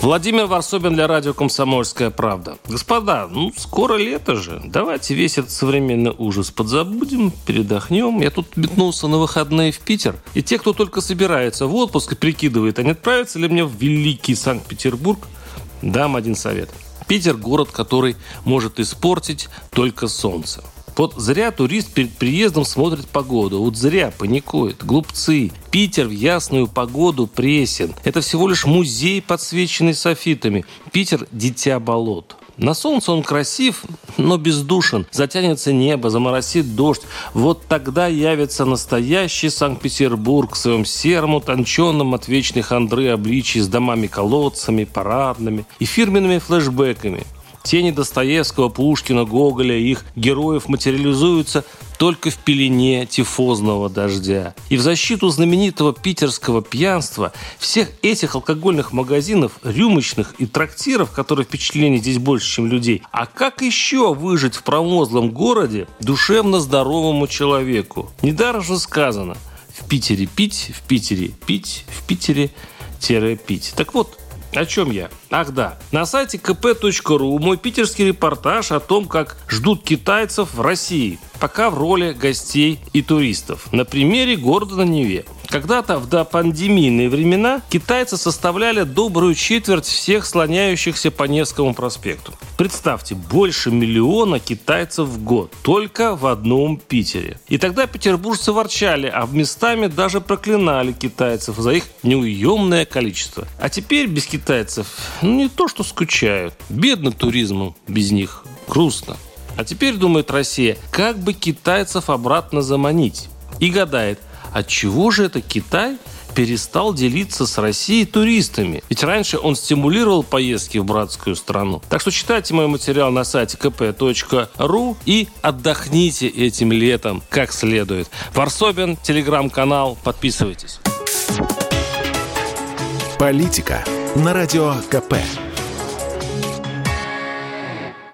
Владимир Варсобин для радио «Комсомольская правда». Господа, ну скоро лето же. Давайте весь этот современный ужас подзабудем, передохнем. Я тут метнулся на выходные в Питер. И те, кто только собирается в отпуск и прикидывает, а не отправиться ли мне в великий Санкт-Петербург, дам один совет. Питер – город, который может испортить только солнце. Вот зря турист перед приездом смотрит погоду. Вот зря паникует. Глупцы. Питер в ясную погоду пресен. Это всего лишь музей, подсвеченный софитами. Питер – дитя болот. На солнце он красив, но бездушен. Затянется небо, заморосит дождь. Вот тогда явится настоящий Санкт-Петербург в своем сером, утонченном от вечной хандры обличии с домами-колодцами, парадными и фирменными флешбеками – Тени Достоевского, Пушкина, Гоголя их героев материализуются только в пелене тифозного дождя. И в защиту знаменитого питерского пьянства всех этих алкогольных магазинов, рюмочных и трактиров, которые впечатлений здесь больше, чем людей. А как еще выжить в промозлом городе душевно здоровому человеку? Недаром же сказано – в Питере пить, в Питере пить, в Питере пить. Так вот, о чем я? Ах да, на сайте kp.ru мой питерский репортаж о том, как ждут китайцев в России, пока в роли гостей и туристов. На примере города на Неве. Когда-то в допандемийные времена китайцы составляли добрую четверть всех слоняющихся по Невскому проспекту. Представьте, больше миллиона китайцев в год только в одном Питере. И тогда петербуржцы ворчали, а в местами даже проклинали китайцев за их неуемное количество. А теперь без китайцев ну, не то что скучают. Бедно туризму без них. Грустно. А теперь думает Россия, как бы китайцев обратно заманить. И гадает, от чего же это Китай перестал делиться с Россией туристами. Ведь раньше он стимулировал поездки в братскую страну. Так что читайте мой материал на сайте kp.ru и отдохните этим летом как следует. Варсобин, телеграм-канал, подписывайтесь. Политика на радио КП.